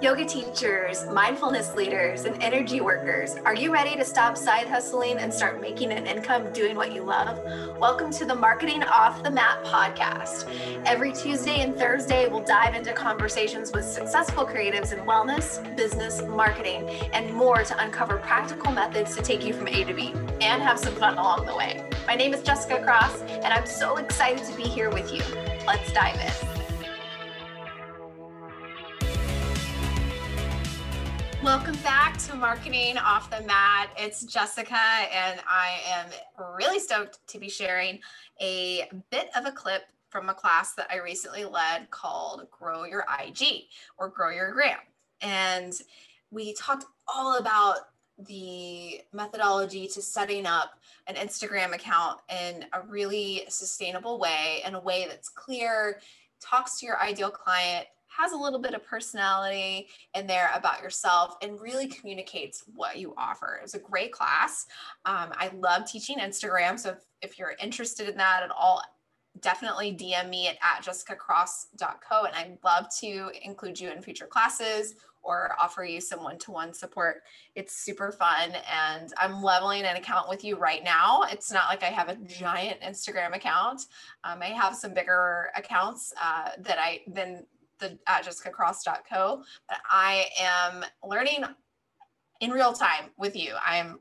Yoga teachers, mindfulness leaders, and energy workers, are you ready to stop side hustling and start making an income doing what you love? Welcome to the Marketing Off the Mat podcast. Every Tuesday and Thursday, we'll dive into conversations with successful creatives in wellness, business, marketing, and more to uncover practical methods to take you from A to B and have some fun along the way. My name is Jessica Cross, and I'm so excited to be here with you. Let's dive in. Welcome back to Marketing Off the Mat. It's Jessica, and I am really stoked to be sharing a bit of a clip from a class that I recently led called Grow Your IG or Grow Your Gram. And we talked all about the methodology to setting up an Instagram account in a really sustainable way, in a way that's clear, talks to your ideal client, has a little bit of personality in there about yourself and really communicates what you offer. It's a great class. Um, I love teaching Instagram. So if, if you're interested in that at all, definitely DM me at, at jessicacross.co and I'd love to include you in future classes or offer you some one-to-one support. It's super fun and I'm leveling an account with you right now. It's not like I have a giant Instagram account. Um, I have some bigger accounts uh, that I then the at jessicacross.co. But I am learning in real time with you. I'm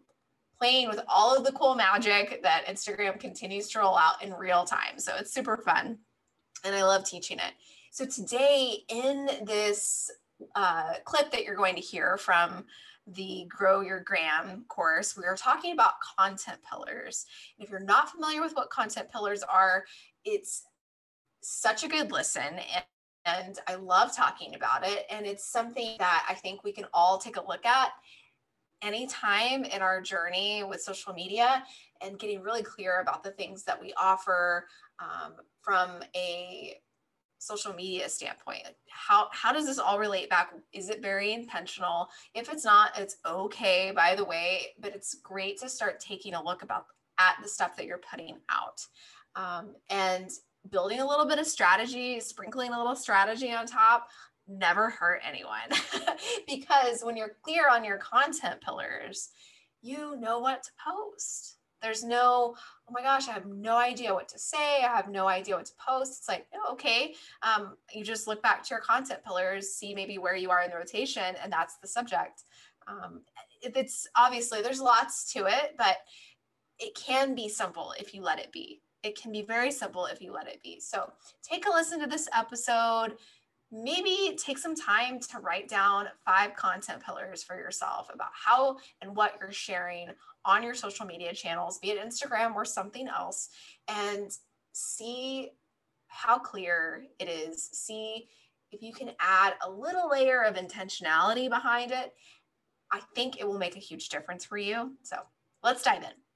playing with all of the cool magic that Instagram continues to roll out in real time. So it's super fun. And I love teaching it. So today in this uh, clip that you're going to hear from the Grow Your Gram course, we are talking about content pillars. And if you're not familiar with what content pillars are, it's such a good listen. And I love talking about it. And it's something that I think we can all take a look at anytime in our journey with social media and getting really clear about the things that we offer um, from a social media standpoint. How how does this all relate back? Is it very intentional? If it's not it's okay by the way but it's great to start taking a look about at the stuff that you're putting out. Um, and building a little bit of strategy, sprinkling a little strategy on top never hurt anyone because when you're clear on your content pillars, you know what to post. There's no, oh my gosh, I have no idea what to say. I have no idea what to post. It's like, oh, okay. Um, you just look back to your content pillars, see maybe where you are in the rotation, and that's the subject. Um, it's obviously there's lots to it, but it can be simple if you let it be. It can be very simple if you let it be. So take a listen to this episode. Maybe take some time to write down five content pillars for yourself about how and what you're sharing on your social media channels, be it Instagram or something else, and see how clear it is. See if you can add a little layer of intentionality behind it. I think it will make a huge difference for you. So let's dive in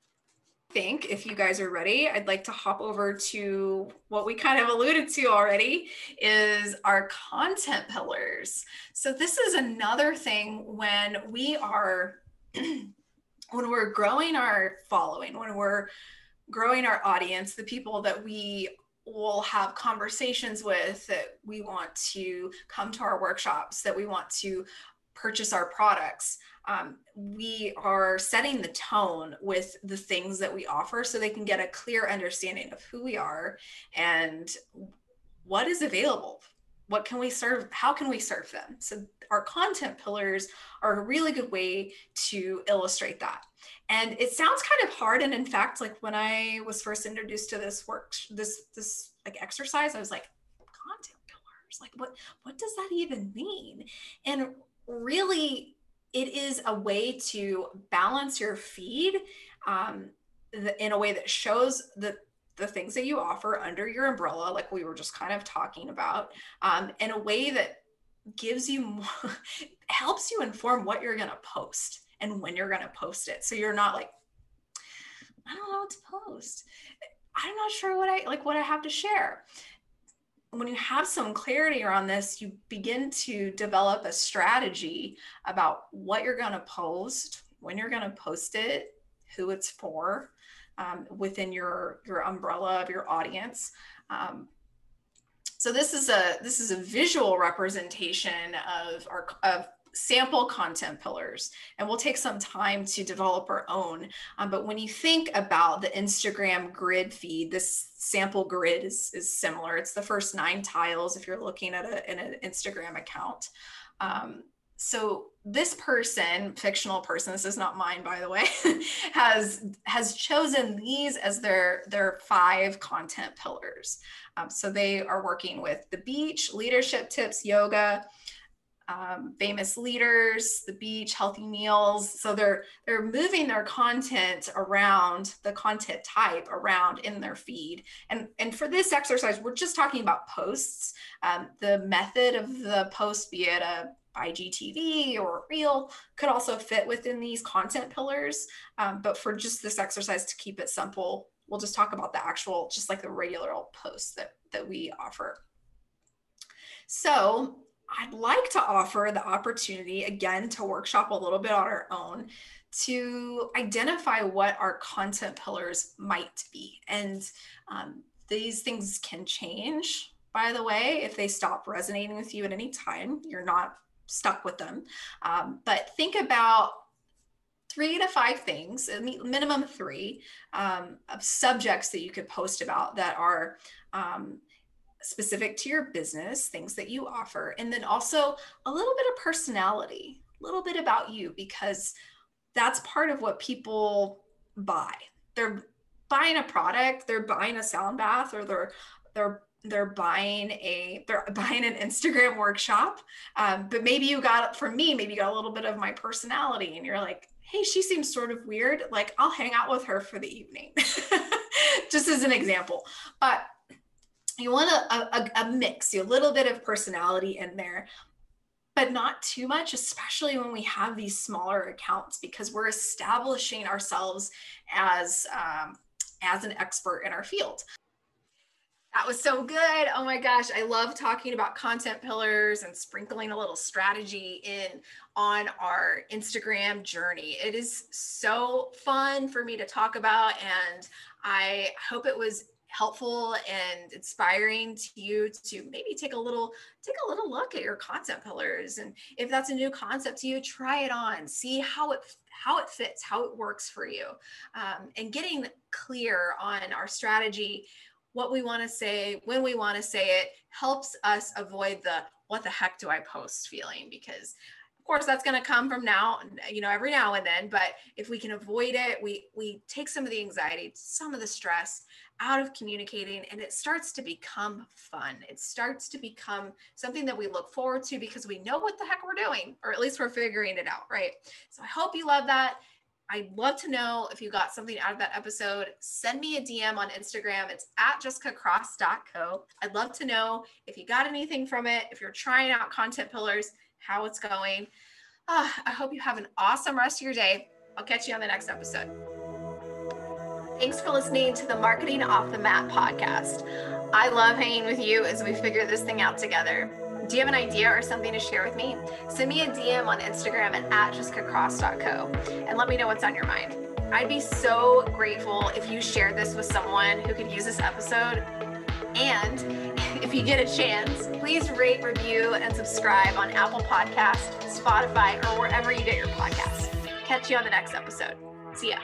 think if you guys are ready i'd like to hop over to what we kind of alluded to already is our content pillars. So this is another thing when we are when we're growing our following when we're growing our audience the people that we will have conversations with that we want to come to our workshops that we want to purchase our products um, we are setting the tone with the things that we offer so they can get a clear understanding of who we are and what is available. What can we serve? How can we serve them? So our content pillars are a really good way to illustrate that. And it sounds kind of hard. And in fact like when i was first introduced to this work this this like exercise i was like content pillars? Like what what does that even mean? And really it is a way to balance your feed um, in a way that shows the the things that you offer under your umbrella, like we were just kind of talking about, um, in a way that gives you more, helps you inform what you're going to post and when you're going to post it. So you're not like, I don't know what to post. I'm not sure what I like, what I have to share when you have some clarity around this, you begin to develop a strategy about what you're going to post, when you're going to post it, who it's for, um, within your your umbrella of your audience. Um, So this is a this is a visual representation of our of sample content pillars and we'll take some time to develop our own. Um, but when you think about the instagram grid feed this sample grid is, is similar. It's the first nine tiles if you're looking at a, in an instagram account. Um, so this person fictional person this is not mine by the way has has chosen these as their their five content pillars. Um, so they are working with the beach leadership tips yoga um, famous leaders, the beach, healthy meals. So they're they're moving their content around the content type around in their feed. And and for this exercise, we're just talking about posts. Um, the method of the post, be it a IGTV or reel, could also fit within these content pillars. Um, but for just this exercise to keep it simple, we'll just talk about the actual, just like the regular old posts that that we offer. So I'd like to offer the opportunity again to workshop a little bit on our own to identify what our content pillars might be. And um, these things can change, by the way, if they stop resonating with you at any time, you're not stuck with them. Um, but think about three to five things, minimum three, um, of subjects that you could post about that are um, specific to your business, things that you offer, and then also a little bit of personality, a little bit about you, because that's part of what people buy. They're buying a product, they're buying a sound bath, or they're they're they're buying a they're buying an Instagram workshop. Um, but maybe you got for me, maybe you got a little bit of my personality, and you're like, hey, she seems sort of weird. Like I'll hang out with her for the evening, just as an example. But you want a, a, a mix, a little bit of personality in there, but not too much, especially when we have these smaller accounts because we're establishing ourselves as um, as an expert in our field. That was so good. Oh my gosh, I love talking about content pillars and sprinkling a little strategy in on our Instagram journey. It is so fun for me to talk about and I hope it was helpful and inspiring to you to maybe take a little take a little look at your content pillars and if that's a new concept to you try it on see how it how it fits how it works for you. Um, and getting clear on our strategy what we want to say when we want to say it helps us avoid the what the heck do i post? feeling because of course that's going to come from now you know every now and then but if we can avoid it we we take some of the anxiety some of the stress out of communicating and it starts to become fun. It starts to become something that we look forward to because we know what the heck we're doing, or at least we're figuring it out, right? So I hope you love that. I'd love to know if you got something out of that episode. Send me a DM on Instagram. It's at jessicacross.co. I'd love to know if you got anything from it, if you're trying out content pillars, how it's going. Uh, I hope you have an awesome rest of your day. I'll catch you on the next episode. Thanks for listening to the Marketing Off the Mat podcast. I love hanging with you as we figure this thing out together. Do you have an idea or something to share with me? Send me a DM on Instagram at, at jessicacross.co and let me know what's on your mind. I'd be so grateful if you shared this with someone who could use this episode. And if you get a chance, please rate, review, and subscribe on Apple Podcast, Spotify, or wherever you get your podcasts. Catch you on the next episode. See ya.